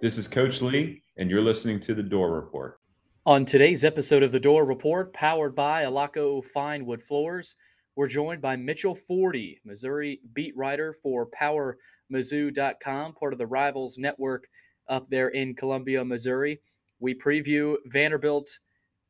This is Coach Lea, and you're listening to The Dore Report. On today's episode of The Dore Report, powered by Alaco Fine Wood Floors, we're joined by Mitchell Forde, Missouri beat writer for PowerMizzou.com, part of the Rivals Network up there in Columbia, Missouri. We preview Vanderbilt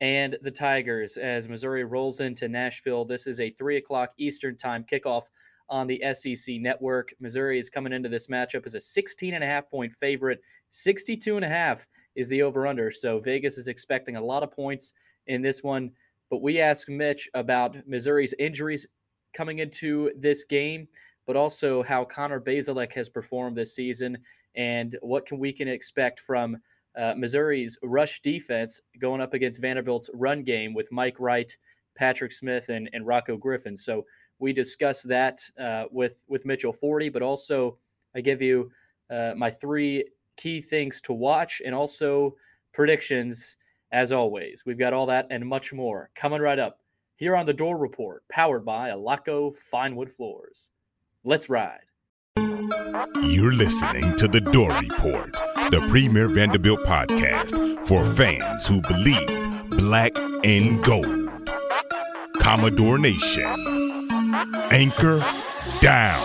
and the Tigers as Missouri rolls into Nashville. This is a 3 o'clock Eastern Time kickoff on the SEC network. Missouri is coming into this matchup as a 16 and a half point favorite. 62 and a half is the over under. So Vegas is expecting a lot of points in this one. But we asked Mitch about Missouri's injuries coming into this game, but also how Connor Bazelak has performed this season and what can we can expect from uh, Missouri's rush defense going up against Vanderbilt's run game with Mike Wright, Patrick Smith, and, and Rocko Griffin. So we discuss that uh, with with Mitchell Forde, but also I give you uh, my three key things to watch and also predictions. As always, we've got all that and much more coming right up here on the Dore Report, powered by Alaco Fine Wood Floors. Let's ride. You're listening to the Dore Report, the premier Vanderbilt podcast for fans who believe black and gold. Commodore Nation. Anchor down.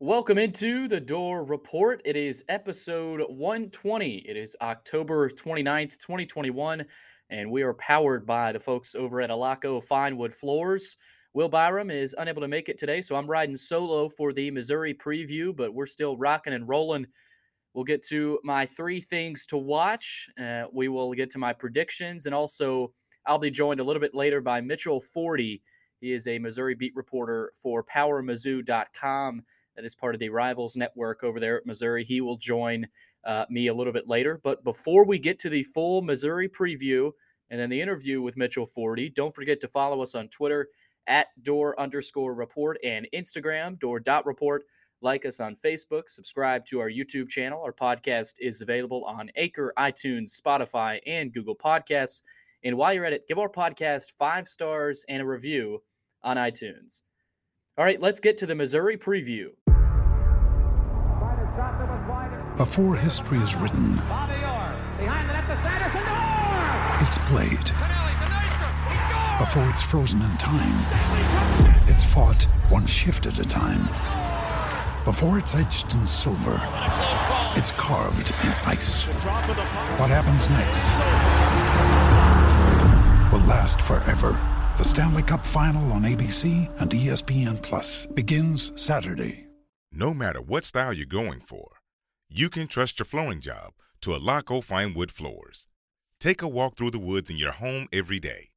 Welcome into the Dore Report. It is episode 120. It is October 29th, 2021, and we are powered by the folks over at Alaco Fine Wood Floors. Will Byram is unable to make it today, so I'm riding solo for the Missouri preview, but we're still rocking and rolling We'll get to my three things to watch. Uh, we will get to my predictions, and also I'll be joined a little bit later by Mitchell Forde. He is a Missouri beat reporter for PowerMizzou.com. That is part of the Rivals Network over there at Missouri. He will join uh, me a little bit later. But before we get to the full Missouri preview and then the interview with Mitchell Forde, don't forget to follow us on Twitter at dore underscore report and Instagram, dore dot report. Like us on Facebook, subscribe to our YouTube channel. Our podcast is available on Anchor, iTunes, Spotify, and Google Podcasts. And while you're at it, give our podcast five stars and a review on iTunes. All right, let's get to the Missouri preview. Before history is written, it's played. Before it's frozen in time, it's fought one shift at a time before it's etched in silver, it's carved in ice. What happens next will last forever. The Stanley Cup Final on ABC and ESPN Plus begins Saturday. No matter what style you're going for, you can trust your flooring job to Alaco Fine Wood Floors. Take a walk through the woods in your home every day.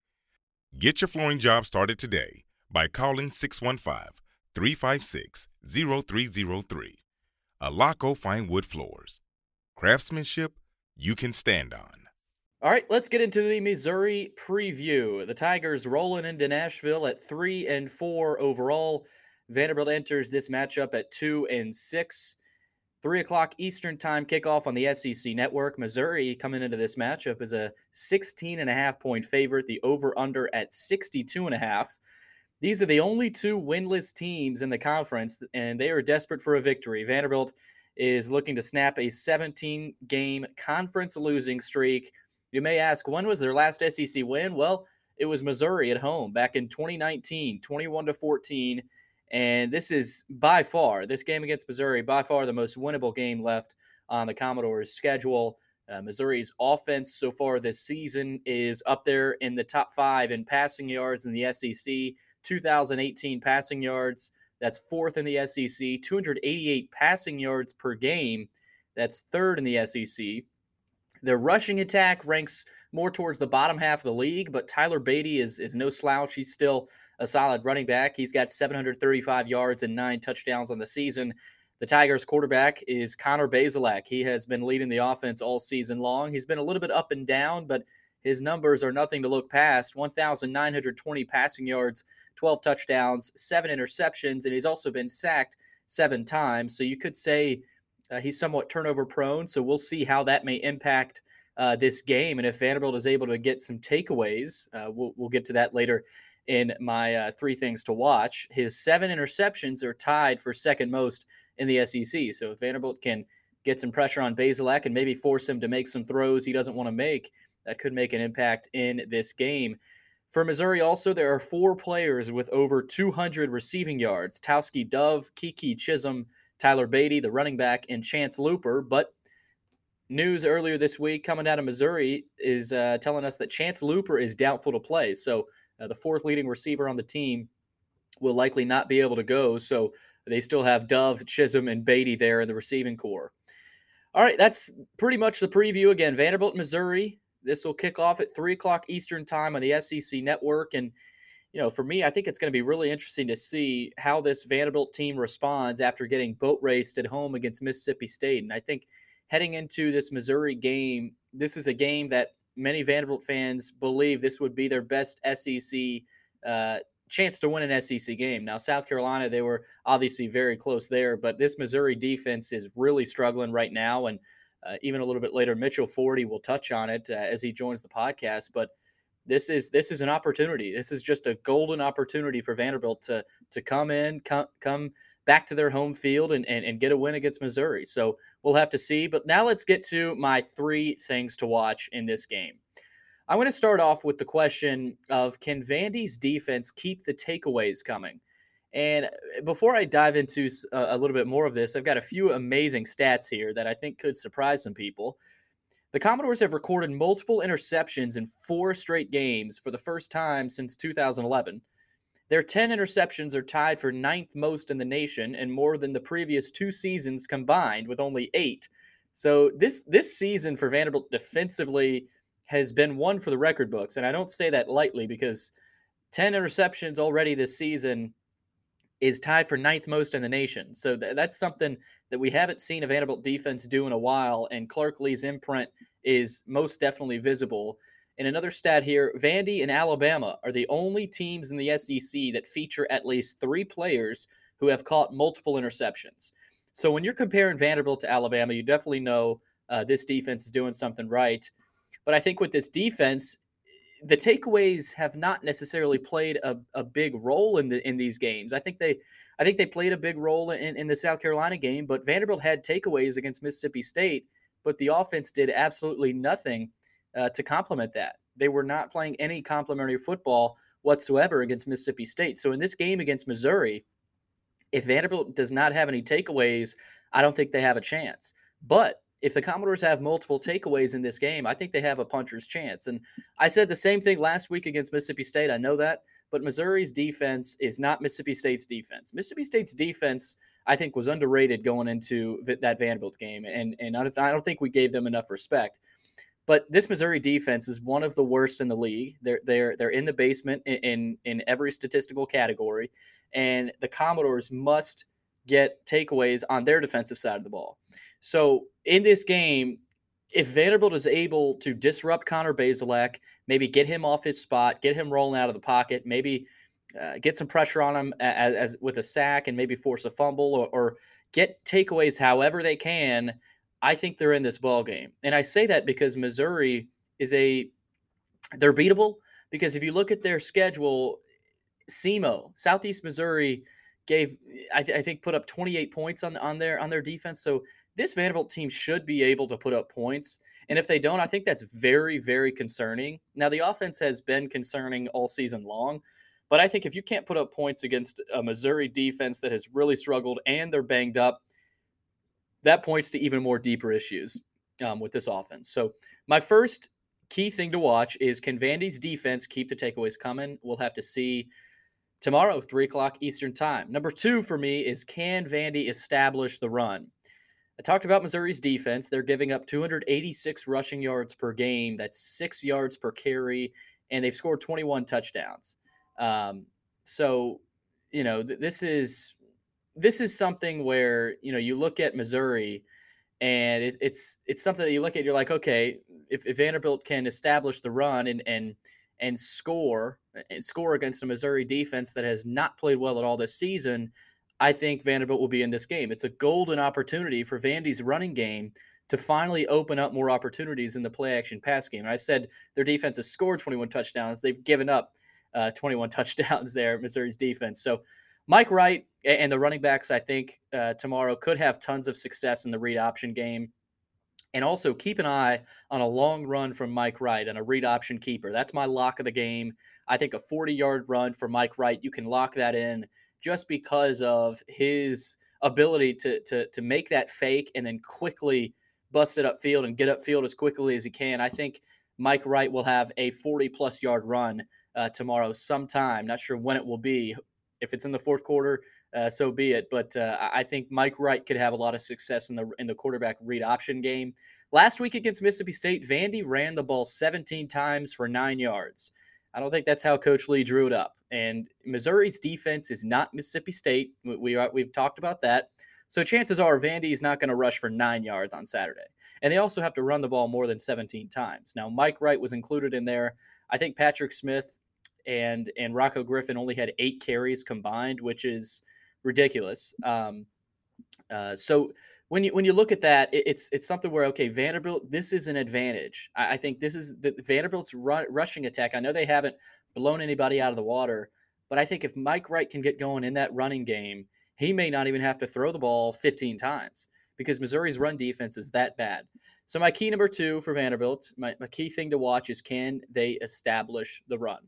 Get your flooring job started today by calling 615 356 0303. Alaco Fine Wood Floors. Craftsmanship you can stand on. All right, let's get into the Missouri preview. The Tigers rolling into Nashville at three and four overall. Vanderbilt enters this matchup at two and six. Three o'clock Eastern time kickoff on the SEC network. Missouri coming into this matchup is a 16 and a half point favorite. The over under at 62 and a half. These are the only two winless teams in the conference, and they are desperate for a victory. Vanderbilt is looking to snap a 17 game conference losing streak. You may ask, when was their last SEC win? Well, it was Missouri at home back in 2019, 21 to 14. And this is by far, this game against Missouri, by far the most winnable game left on the Commodores' schedule. Uh, Missouri's offense so far this season is up there in the top five in passing yards in the SEC. 2018 passing yards. That's fourth in the SEC. 288 passing yards per game. That's third in the SEC. Their rushing attack ranks more towards the bottom half of the league, but Tyler Badie is, is no slouch. He's still a solid running back. He's got 735 yards and nine touchdowns on the season. The Tigers' quarterback is Connor Bazelak. He has been leading the offense all season long. He's been a little bit up and down, but his numbers are nothing to look past 1,920 passing yards 12 touchdowns, seven interceptions, and he's also been sacked seven times. So you could say uh, he's somewhat turnover prone. So we'll see how that may impact uh, this game. And if Vanderbilt is able to get some takeaways, uh, we'll, we'll get to that later in my uh, three things to watch. His seven interceptions are tied for second most in the SEC. So if Vanderbilt can get some pressure on Bazelak and maybe force him to make some throws he doesn't want to make, that could make an impact in this game. For Missouri, also, there are four players with over 200 receiving yards Tauskie Dove, Keke Chism, Tyler Badie, the running back, and Chance Luper. But news earlier this week coming out of Missouri is uh, telling us that Chance Luper is doubtful to play. So uh, the fourth leading receiver on the team will likely not be able to go. So they still have Dove, Chism, and Badie there in the receiving core. All right, that's pretty much the preview. Again, Vanderbilt, Missouri. This will kick off at three o'clock Eastern time on the SEC network. And, you know, for me, I think it's going to be really interesting to see how this Vanderbilt team responds after getting boat raced at home against Mississippi State. And I think heading into this Missouri game, this is a game that many Vanderbilt fans believe this would be their best SEC uh, chance to win an SEC game. Now, South Carolina, they were obviously very close there, but this Missouri defense is really struggling right now. And uh, even a little bit later, Mitchell Forde will touch on it uh, as he joins the podcast. But this is this is an opportunity. This is just a golden opportunity for Vanderbilt to to come in, come come back to their home field and, and, and get a win against Missouri. So we'll have to see. But now let's get to my three things to watch in this game. I'm going to start off with the question of can Vandy's defense keep the takeaways coming? And uh, before I dive into a little bit more of this, I've got a few amazing stats here that I think could surprise some people. The Commodores have recorded multiple interceptions in four straight games for the first time since 2011. Their 10 interceptions are tied for ninth most in the nation and more than the previous two seasons combined, with only eight. So this this season for Vanderbilt defensively has been one for the record books, and I don't say that lightly because 10 interceptions already this season is tied for ninth most in the nation. So th- that's something that we haven't seen a Vanderbilt defense do in a while, and Clark Lea's imprint is most definitely visible. And another stat here Vandy and Alabama are the only teams in the SEC that feature at least three players who have caught multiple interceptions. So when you're comparing Vanderbilt to Alabama, you definitely know uh, this defense is doing something right. But I think with this defense, the takeaways have not necessarily played a, a big role in the in these games. I think they I think they played a big role in, in the South Carolina game, but Vanderbilt had takeaways against Mississippi State, but the offense did absolutely nothing uh, to complement that. They were not playing any complementary football whatsoever against Mississippi State. So in this game against Missouri, if Vanderbilt does not have any takeaways, I don't think they have a chance. But if the Commodores have multiple takeaways in this game, I think they have a puncher's chance. And I said the same thing last week against Mississippi State. I know that, but Missouri's defense is not Mississippi State's defense. Mississippi State's defense, I think, was underrated going into that Vanderbilt game, and and I don't think we gave them enough respect. But this Missouri defense is one of the worst in the league. They're they're they're in the basement in in, in every statistical category, and the Commodores must get takeaways on their defensive side of the ball. So in this game, if Vanderbilt is able to disrupt Connor Bazelak, maybe get him off his spot, get him rolling out of the pocket, maybe uh, get some pressure on him as, as, with a sack and maybe force a fumble or, or get takeaways however they can I think they're in this ball game. And I say that because Missouri is a they're beatable because if you look at their schedule, SEMO, Southeast Missouri gave I, th- I, think put up 28 points on on their on their defense. So this Vanderbilt team should be able to put up points. And if they don't, I think that's very very concerning. Now the offense has been concerning all season long, but I think if you can't put up points against a Missouri defense that has really struggled and they're banged up, that points to even more deeper issues um, with this offense. So, my first key thing to watch is can Vandy's defense keep the takeaways coming? We'll have to see tomorrow, three o'clock Eastern time. Number two for me is can Vandy establish the run? I talked about Missouri's defense. They're giving up 286 rushing yards per game. That's six yards per carry, and they've scored 21 touchdowns. Um, so, you know, th- this is this is something where you know you look at Missouri, and it, it's it's something that you look at. You're like, okay, if, if Vanderbilt can establish the run and and and score and score against a Missouri defense that has not played well at all this season, I think Vanderbilt will be in this game. It's a golden opportunity for Vandy's running game to finally open up more opportunities in the play action pass game. And I said their defense has scored 21 touchdowns. They've given up uh, 21 touchdowns there, Missouri's defense. So Mike Wright and the running backs, I think, uh, tomorrow could have tons of success in the read option game. And also keep an eye on a long run from Mike Wright and a read option keeper. That's my lock of the game. I think a 40 yard run for Mike Wright, you can lock that in just because of his ability to, to, to make that fake and then quickly bust it upfield and get upfield as quickly as he can. I think Mike Wright will have a 40 plus yard run uh, tomorrow sometime. Not sure when it will be. If it's in the fourth quarter, uh, so be it. But uh, I think Mike Wright could have a lot of success in the in the quarterback read option game. Last week against Mississippi State, Vandy ran the ball 17 times for nine yards. I don't think that's how Coach Lea drew it up. And Missouri's defense is not Mississippi State. We, we uh, we've talked about that. So chances are Vandy is not going to rush for nine yards on Saturday. And they also have to run the ball more than 17 times. Now, Mike Wright was included in there. I think Patrick Smith and and Rocko Griffin only had eight carries combined, which is ridiculous. Um, uh, so when you when you look at that, it, it's it's something where okay, Vanderbilt, this is an advantage. I, I think this is the Vanderbilt's run, rushing attack. I know they haven't blown anybody out of the water, but I think if Mike Wright can get going in that running game, he may not even have to throw the ball 15 times because Missouri's run defense is that bad. So my key number two for Vanderbilt, my, my key thing to watch is can they establish the run?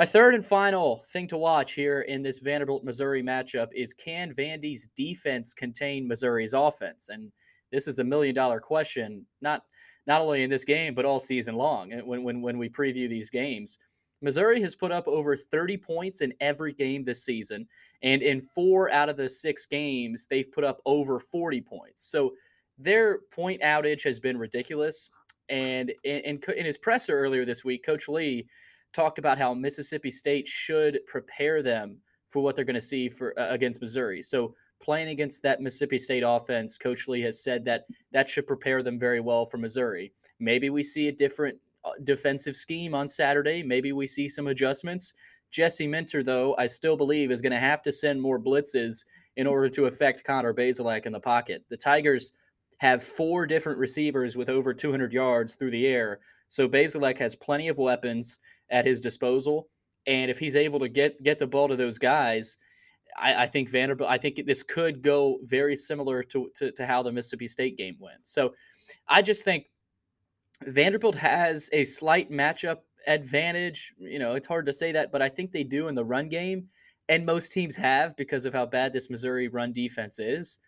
My third and final thing to watch here in this Vanderbilt Missouri matchup is can Vandy's defense contain Missouri's offense? And this is the million dollar question, not not only in this game, but all season long. Eh, when, when, when we preview these games, Missouri has put up over 30 points in every game this season. And in four out of the six games, they've put up over 40 points. So their point outage has been ridiculous. And in, in, in his presser earlier this week, Coach Lea talked about how Mississippi State should prepare them for what they're going to see for uh, against Missouri. So playing against that Mississippi State offense, Coach Lea has said that that should prepare them very well for Missouri. Maybe we see a different uh, defensive scheme on Saturday. Maybe we see some adjustments. Jesse Minter, though, I still believe is going to have to send more blitzes in order to affect Connor Bazelak in the pocket. The Tigers have four different receivers with over 200 yards through the air. So Bazelak has plenty of weapons at his disposal. And if he's able to get get the ball to those guys, I, I think Vanderbilt. I think this could go very similar to, to to how the Mississippi State game went. So, I just think Vanderbilt has a slight matchup advantage. You know, it's hard to say that, but I think they do in the run game, and most teams have because of how bad this Missouri run defense is.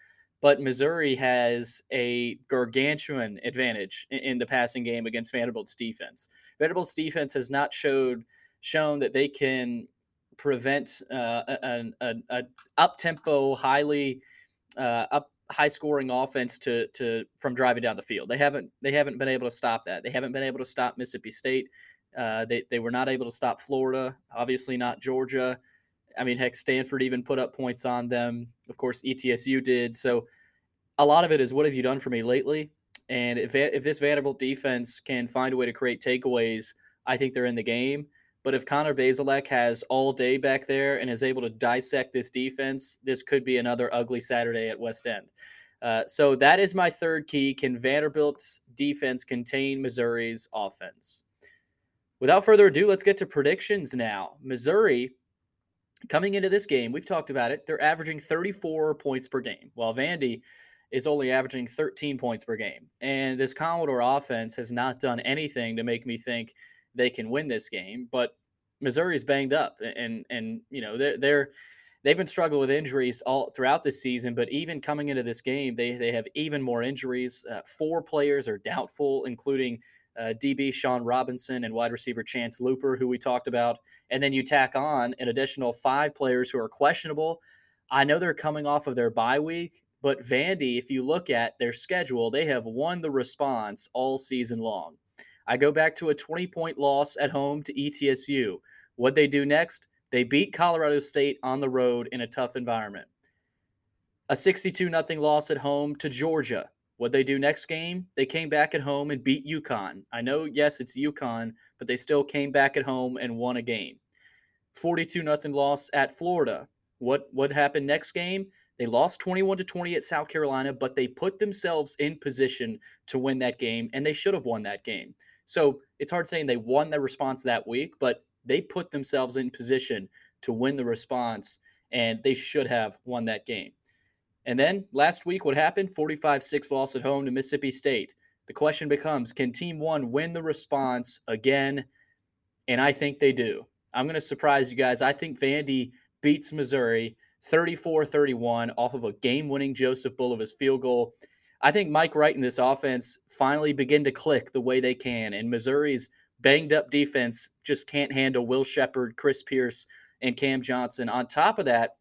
But Missouri has a gargantuan advantage in, in the passing game against Vanderbilt's defense. Vanderbilt's defense has not showed shown that they can prevent uh, an, an, an up tempo, highly uh, up high scoring offense to to from driving down the field. They haven't they haven't been able to stop that. They haven't been able to stop Mississippi State. Uh, they they were not able to stop Florida. Obviously not Georgia. I mean, heck, Stanford even put up points on them. Of course, ETSU did. So a lot of it is what have you done for me lately? And if if this Vanderbilt defense can find a way to create takeaways, I think they're in the game. But if Connor Bazelak has all day back there and is able to dissect this defense, this could be another ugly Saturday at West End. Uh, so that is my third key. Can Vanderbilt's defense contain Missouri's offense? Without further ado, let's get to predictions now. Missouri, coming into this game, we've talked about it, they're averaging 34 points per game, while Vandy is only averaging 13 points per game. And this Commodore offense has not done anything to make me think they can win this game. But Missouri's banged up, and and you know they're they're they've been struggling with injuries all throughout the season. But even coming into this game, they they have even more injuries. Uh, four players are doubtful, including. Uh, DB Shawn Robinson and wide receiver Chance Luper, who we talked about. And then you tack on an additional five players who are questionable. I know they're coming off of their bye week, but Vandy, if you look at their schedule, they have won the response all season long. I go back to a 20 point loss at home to ETSU. What they do next? They beat Colorado State on the road in a tough environment. A 62 0 loss at home to Georgia. What they do next game? They came back at home and beat UConn. I know, yes, it's UConn, but they still came back at home and won a game. 42 nothing loss at Florida. What what happened next game? They lost 21 to 20 at South Carolina, but they put themselves in position to win that game, and they should have won that game. So it's hard saying they won their response that week, but they put themselves in position to win the response, and they should have won that game. And then last week, what happened? 45 6 loss at home to Mississippi State. The question becomes can Team One win the response again? And I think they do. I'm going to surprise you guys. I think Vandy beats Missouri 34 31 off of a game winning Joseph Bulovas field goal. I think Mike Wright and this offense finally begin to click the way they can. And Missouri's banged up defense just can't handle Will Sheppard, Chris Pierce, and Cam Johnson. On top of that,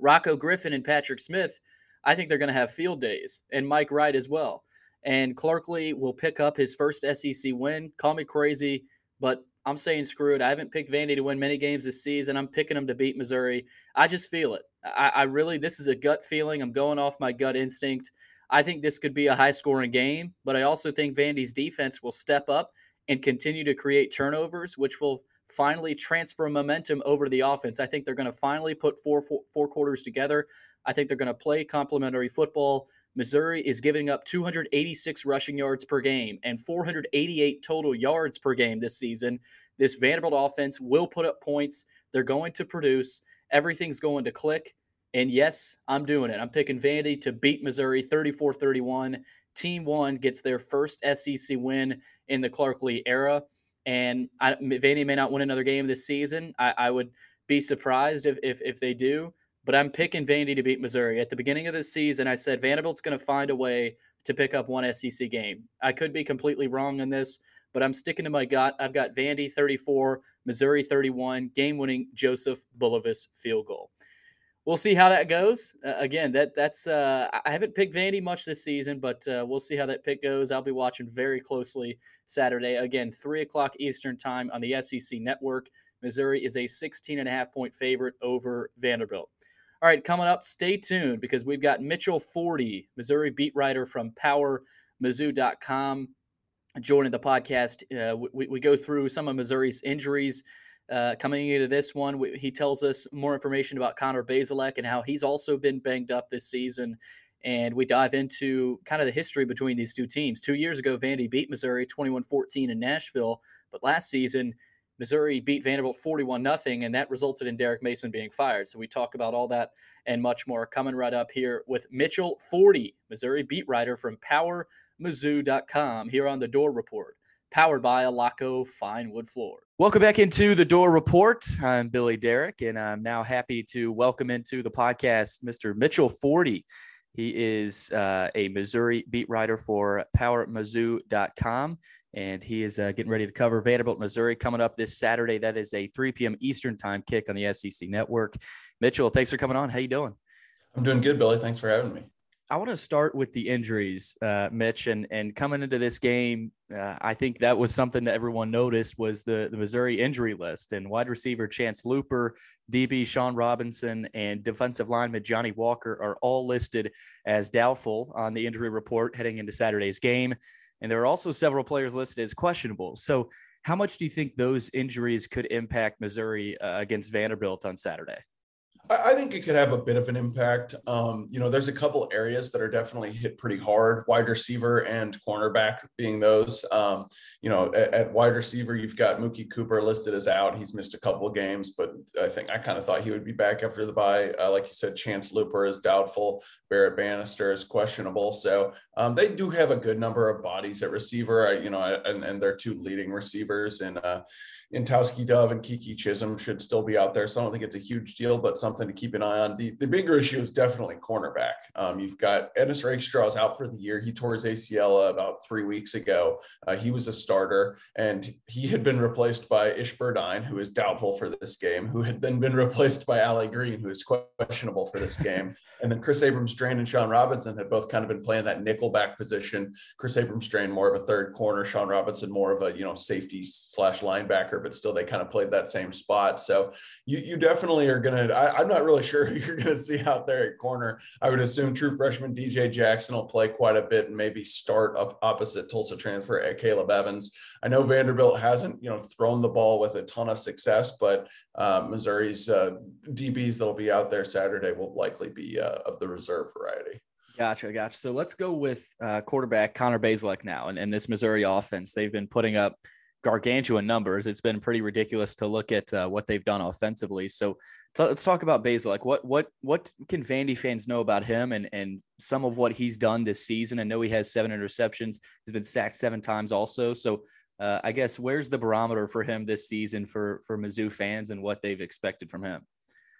Rocko Griffin and Patrick Smith, I think they're going to have field days, and Mike Wright as well. And Clark Lea will pick up his first SEC win. Call me crazy, but I'm saying screw it. I haven't picked Vandy to win many games this season. I'm picking them to beat Missouri. I just feel it. I, I really, this is a gut feeling. I'm going off my gut instinct. I think this could be a high scoring game, but I also think Vandy's defense will step up and continue to create turnovers, which will finally transfer momentum over to the offense. I think they're going to finally put four, four, four quarters together. I think they're going to play complementary football. Missouri is giving up 286 rushing yards per game and 488 total yards per game this season. This Vanderbilt offense will put up points. They're going to produce. Everything's going to click. And yes, I'm doing it. I'm picking Vandy to beat Missouri 34 31. Team one gets their first SEC win in the Clark Lea era. And I, Vandy may not win another game this season. I, I would be surprised if, if, if they do, but I'm picking Vandy to beat Missouri. At the beginning of the season, I said Vanderbilt's going to find a way to pick up one SEC game. I could be completely wrong in this, but I'm sticking to my gut. I've got Vandy 34, Missouri 31, game winning Joseph Bulovas field goal we'll see how that goes. Uh, again, that that's uh, I haven't picked Vandy much this season, but uh, we'll see how that pick goes. I'll be watching very closely Saturday. Again, three o'clock Eastern time on the SEC Network. Missouri is a 16 and a half point favorite over Vanderbilt. All right, coming up, stay tuned because we've got Mitchell Forde, Missouri beat writer from PowerMizzou.com, joining the podcast. Uh, we, we go through some of Missouri's injuries uh, coming into this one, he tells us more information about Connor Bazelak and how he's also been banged up this season. And we dive into kind of the history between these two teams. Two years ago, Vandy beat Missouri 21 14 in Nashville. But last season, Missouri beat Vanderbilt 41 0, and that resulted in Derek Mason being fired. So we talk about all that and much more coming right up here with Mitchell Forde, Missouri beat writer from PowerMizzou.com here on the Dore Report powered by Alaco Fine Wood Floor. Welcome back into the Dore Report. I'm Billy Derrick, and I'm now happy to welcome into the podcast Mr. Mitchell Forde. He is uh, a Missouri beat writer for PowerMizzou.com, and he is uh, getting ready to cover Vanderbilt, Missouri coming up this Saturday. That is a 3 p.m. Eastern time kick on the SEC Network. Mitchell, thanks for coming on. How you doing? I'm doing good, Billy. Thanks for having me. I want to start with the injuries, uh, Mitch, and and coming into this game, uh, I think that was something that everyone noticed was the the Missouri injury list and wide receiver Chance Luper, DB Shawn Robinson, and defensive lineman Johnny Walker are all listed as doubtful on the injury report heading into Saturday's game, and there are also several players listed as questionable. So, how much do you think those injuries could impact Missouri uh, against Vanderbilt on Saturday? I think it could have a bit of an impact. Um, you know, there's a couple areas that are definitely hit pretty hard. Wide receiver and cornerback being those. Um, you know, at, at, wide receiver, you've got Mookie Cooper listed as out. He's missed a couple of games, but I think I kind of thought he would be back after the bye. Uh, like you said, Chance Luper is doubtful. Barrett Banister is questionable. So um, they do have a good number of bodies at receiver. you know, and, and their two leading receivers and uh, in Tauskie Dove and Keke Chism should still be out there. So I don't think it's a huge deal, but something to keep an eye on. The, the bigger issue is definitely cornerback. Um, you've got Ennis Rakestraw out for the year. He tore his ACL about three weeks ago. Uh, he was a starter, and he had been replaced by Ish Burdine, who is doubtful for this game, who had then been replaced by Allie Green, who is questionable for this game. and then Chris Abrams-Draine and Shawn Robinson had both kind of been playing that nickelback position. Chris Abrams-Draine more of a third corner, Shawn Robinson more of a you know safety slash linebacker but still they kind of played that same spot. So you you definitely are gonna. I, am not really sure who you're gonna see out there at corner. I would assume true freshman DJ Jackson will play quite a bit and maybe start up opposite Tulsa transfer Akayleb Evans. I know Vanderbilt hasn't you know thrown the ball with a ton of success, but uh, Missouri's uh, DBs that'll be out there Saturday will likely be uh, of the reserve variety. Gotcha, gotcha. So let's go with uh, quarterback Connor Bazelak now, and, and this Missouri offense. They've been putting up gargantuan numbers. It's been pretty ridiculous to look at uh, what they've done offensively. So t- let's talk about Bazelak. what what what can Vandy fans know about him and and some of what he's done this season? I know he has seven interceptions. He's been sacked seven times also. So uh, I guess where's the barometer for him this season for for Mizzou fans and what they've expected from him?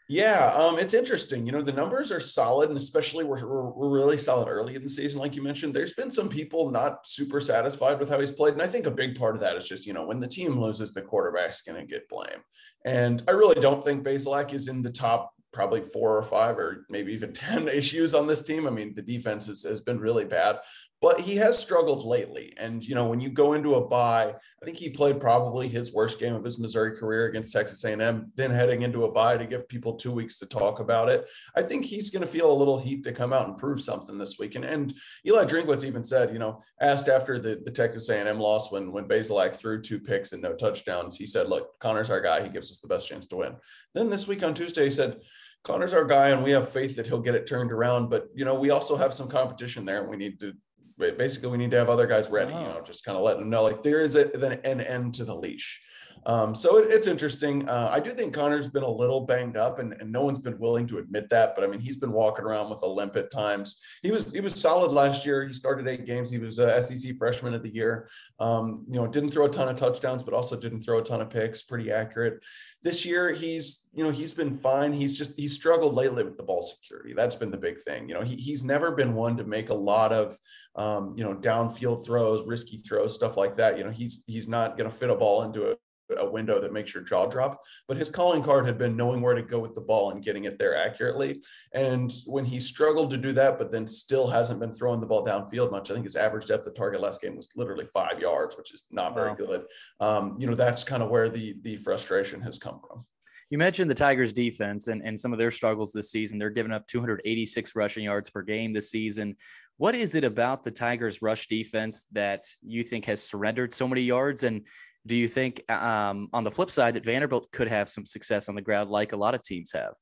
Yeah, um, it's interesting. You know, the numbers are solid, and especially we're, we're, we're, really solid early in the season, like you mentioned. There's been some people not super satisfied with how he's played, and I think a big part of that is just you know when the team loses, the quarterback's going to get blame, and I really don't think Bazelak is in the top probably four or five or maybe even 10 issues on this team. I mean, the defense has, has been really bad, but he has struggled lately. And, you know, when you go into a bye, I think he played probably his worst game of his Missouri career against Texas A&M, then heading into a bye to give people two weeks to talk about it. I think he's going to feel a little heat to come out and prove something this week. And, and Eli Drinkwitz even said, you know, asked after the, the Texas A&M loss when, when Bazelak threw two picks and no touchdowns, he said, look, Connor's our guy. He gives us the best chance to win. Then this week on Tuesday, he said, Connor's our guy and we have faith that he'll get it turned around. But, you know, we also have some competition there and we need to basically we need to have other guys ready, you oh. know, just kind of letting them know like there is a, an end to the leash. Um, so it, it's interesting. Uh, I do think Connor's been a little banged up, and, and no one's been willing to admit that. But I mean, he's been walking around with a limp at times. He was he was solid last year. He started eight games. He was a SEC freshman of the year. Um, you know, didn't throw a ton of touchdowns, but also didn't throw a ton of picks. Pretty accurate. This year, he's you know he's been fine. He's just he's struggled lately with the ball security. That's been the big thing. You know, he, he's never been one to make a lot of um, you know downfield throws, risky throws, stuff like that. You know, he's he's not going to fit a ball into a a window that makes your jaw drop. But his calling card had been knowing where to go with the ball and getting it there accurately. And when he struggled to do that, but then still hasn't been throwing the ball downfield much, I think his average depth of target last game was literally five yards, which is not very wow. good. Um, you know, that's kind of where the the frustration has come from. You mentioned the Tigers defense and, and some of their struggles this season. They're giving up 286 rushing yards per game this season. What is it about the Tigers rush defense that you think has surrendered so many yards? And do you think um, on the flip side that Vanderbilt could have some success on the ground like a lot of teams have?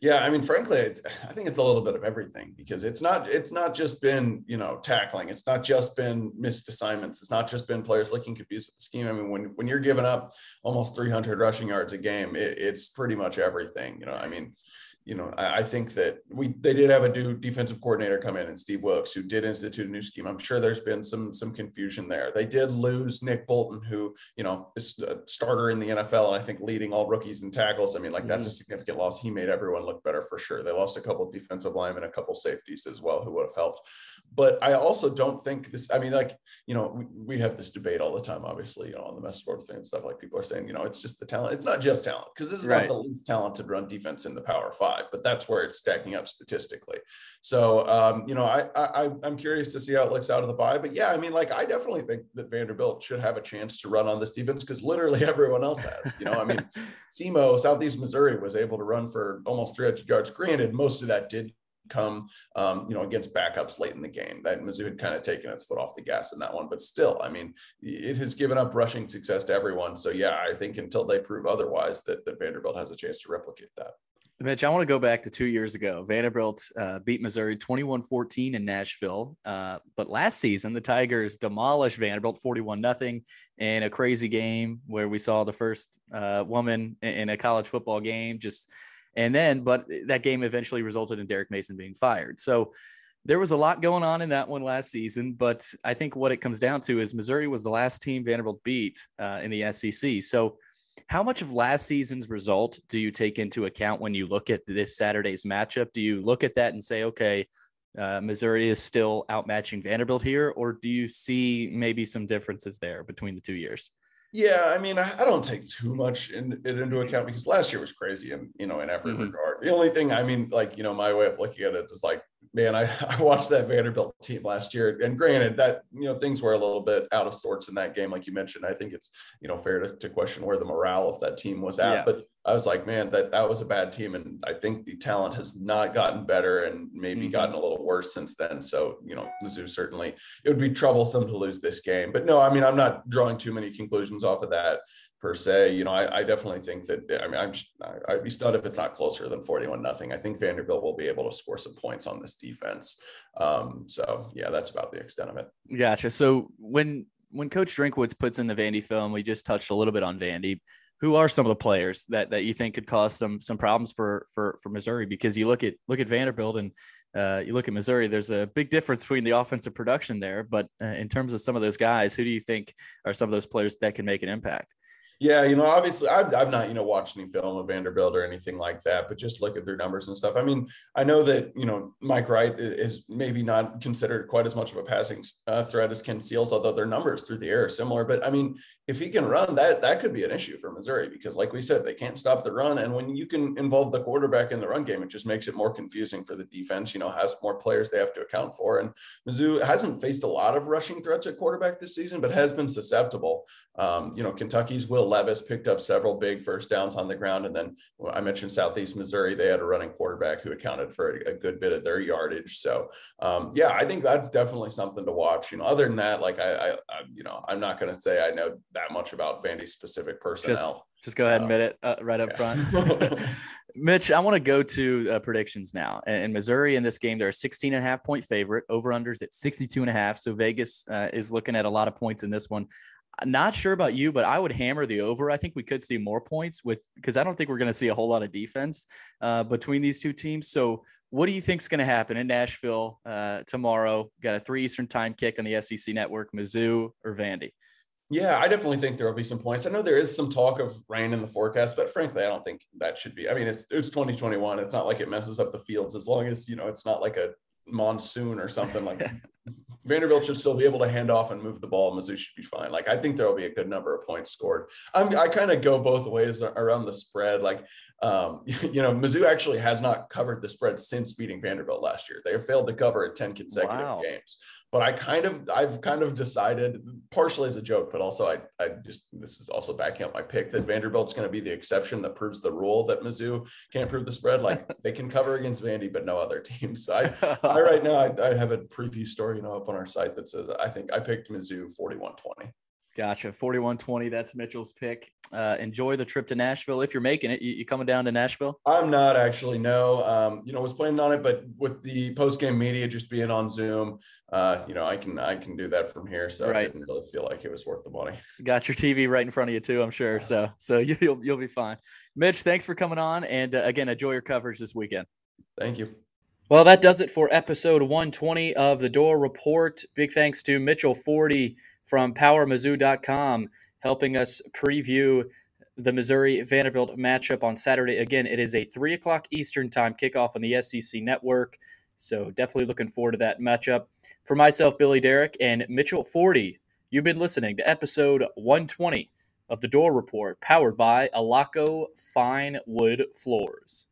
Yeah, I mean, frankly, I think it's a little bit of everything because it's not it's not just been you know tackling, it's not just been missed assignments, it's not just been players looking confused with the scheme. I mean, when when you're giving up almost 300 rushing yards a game, it, it's pretty much everything. You know, I mean, you know, I, I, think that we they did have a new defensive coordinator come in and Steve Wilks, who did institute a new scheme. I'm sure there's been some some confusion there. They did lose Nick Bolton, who you know is a starter in the NFL and I think leading all rookies in tackles. I mean, like mm-hmm. that's a significant loss. He made everyone look better for sure. They lost a couple of defensive linemen, a couple safeties as well, who would have helped but I also don't think this. I mean, like you know, we, we have this debate all the time, obviously, you know, on the mess sports thing and stuff. Like people are saying, you know, it's just the talent. It's not just talent because this is right. not the least talented run defense in the Power Five, but that's where it's stacking up statistically. So, um, you know, I, I I'm curious to see how it looks out of the bye. But yeah, I mean, like I definitely think that Vanderbilt should have a chance to run on this defense because literally everyone else has. You know, I mean, SEMO Southeast Missouri was able to run for almost 300 yards. Granted, most of that did come, um, you know, against backups late in the game. That Mizzou had kind of taken its foot off the gas in that one, but still, I mean, it has given up rushing success to everyone. So yeah, I think until they prove otherwise, that, that Vanderbilt has a chance to replicate that. Mitch, I want to go back to two years ago. Vanderbilt uh, beat Missouri 21 14 in Nashville. Uh, but last season, the Tigers demolished Vanderbilt 41 0 in a crazy game where we saw the first uh, woman in a college football game just and then, but that game eventually resulted in Derek Mason being fired. So there was a lot going on in that one last season. But I think what it comes down to is Missouri was the last team Vanderbilt beat uh, in the SEC. So how much of last season's result do you take into account when you look at this Saturday's matchup? Do you look at that and say, okay, uh, Missouri is still outmatching Vanderbilt here, or do you see maybe some differences there between the two years? Yeah, I mean, I, I don't take too much in, it into account because last year was crazy and you know in every mm-hmm. regard. The only thing I mean, like you know, my way of looking at it is like man, I, I watched that Vanderbilt team last year. And granted that, you know, things were a little bit out of sorts in that game. Like you mentioned, I think it's, you know, fair to, to question where the morale of that team was at, yeah. but I was like, man, that, that was a bad team. And I think the talent has not gotten better and maybe mm-hmm. gotten a little worse since then. So, you know, Mizzou certainly, it would be troublesome to lose this game, but no, I mean, I'm not drawing too many conclusions off of that per se. You know, I, I, definitely think that. I mean, I'm I'd be stunned if it's not closer than 41 nothing. I think Vanderbilt will be able to score some points on this defense. Um, so yeah, that's about the extent of it. Gotcha. So when when Coach Drinkwitz puts in the Vandy film, we just touched a little bit on Vandy. Who are some of the players that, that you think could cause some some problems for for for Missouri? Because you look at look at Vanderbilt and uh, you look at Missouri. There's a big difference between the offensive production there. But uh, in terms of some of those guys, who do you think are some of those players that can make an impact? Yeah, you know, obviously, I've, I've not, you know, watched any film of Vanderbilt or anything like that, but just look at their numbers and stuff. I mean, I know that, you know, Mike Wright is maybe not considered quite as much of a passing uh, threat as Ken Seals, although their numbers through the air are similar. But I mean, if he can run, that that could be an issue for Missouri because, like we said, they can't stop the run. And when you can involve the quarterback in the run game, it just makes it more confusing for the defense, you know, has more players they have to account for. And Mizzou hasn't faced a lot of rushing threats at quarterback this season, but has been susceptible. Um, you know, Kentucky's Will Levis picked up several big first downs on the ground. And then well, I mentioned Southeast Missouri, they had a running quarterback who accounted for a, a good bit of their yardage. So, um, yeah, I think that's definitely something to watch. You know, other than that, like I, I, I you know, I'm not going to say I know that much about Vandy specific personnel. Just, just go ahead and admit it uh, right up yeah. front. Mitch, I want to go to uh, predictions now. In Missouri in this game, they're a 16 and a half point favorite. Over unders at 62 and a half. So Vegas uh, is looking at a lot of points in this one. Not sure about you, but I would hammer the over. I think we could see more points with because I don't think we're going to see a whole lot of defense uh, between these two teams. So, what do you think is going to happen in Nashville uh, tomorrow? Got a three Eastern time kick on the SEC network, Mizzou or Vandy? Yeah, I definitely think there will be some points. I know there is some talk of rain in the forecast, but frankly, I don't think that should be. I mean, it's it's 2021. It's not like it messes up the fields as long as you know it's not like a monsoon or something like Vanderbilt should still be able to hand off and move the ball. Mizzou should be fine. Like I think there will be a good number of points scored. I'm, i kind of go both ways around the spread. Like um, you know, Mizzou actually has not covered the spread since beating Vanderbilt last year. They have failed to cover it 10 consecutive wow. games. But I kind of, I've kind of decided, partially as a joke, but also I, I just, this is also backing up my pick that Vanderbilt's going to be the exception that proves the rule that Mizzou can't prove the spread. Like they can cover against Vandy, but no other teams. So I, I right now, I, I have a preview story, you know, up on our site that says I think I picked Mizzou 41 20. Gotcha. 4120. That's Mitchell's pick. Uh, enjoy the trip to Nashville. If you're making it, you, you coming down to Nashville? I'm not actually. No. Um, you know, was planning on it, but with the post game media just being on Zoom, uh, you know, I can I can do that from here. So right. I didn't really feel like it was worth the money. Got your TV right in front of you too, I'm sure. So so you'll you'll be fine. Mitch, thanks for coming on, and uh, again, enjoy your coverage this weekend. Thank you. Well, that does it for episode 120 of the Dore Report. Big thanks to Mitchell Forde from PowerMizzou.com, helping us preview the Missouri Vanderbilt matchup on Saturday. Again, it is a three o'clock Eastern time kickoff on the SEC network. So definitely looking forward to that matchup. For myself, Billy Derrick, and Mitchell Forde, you've been listening to episode 120 of the Dore Report, powered by Alaco Fine Wood Floors.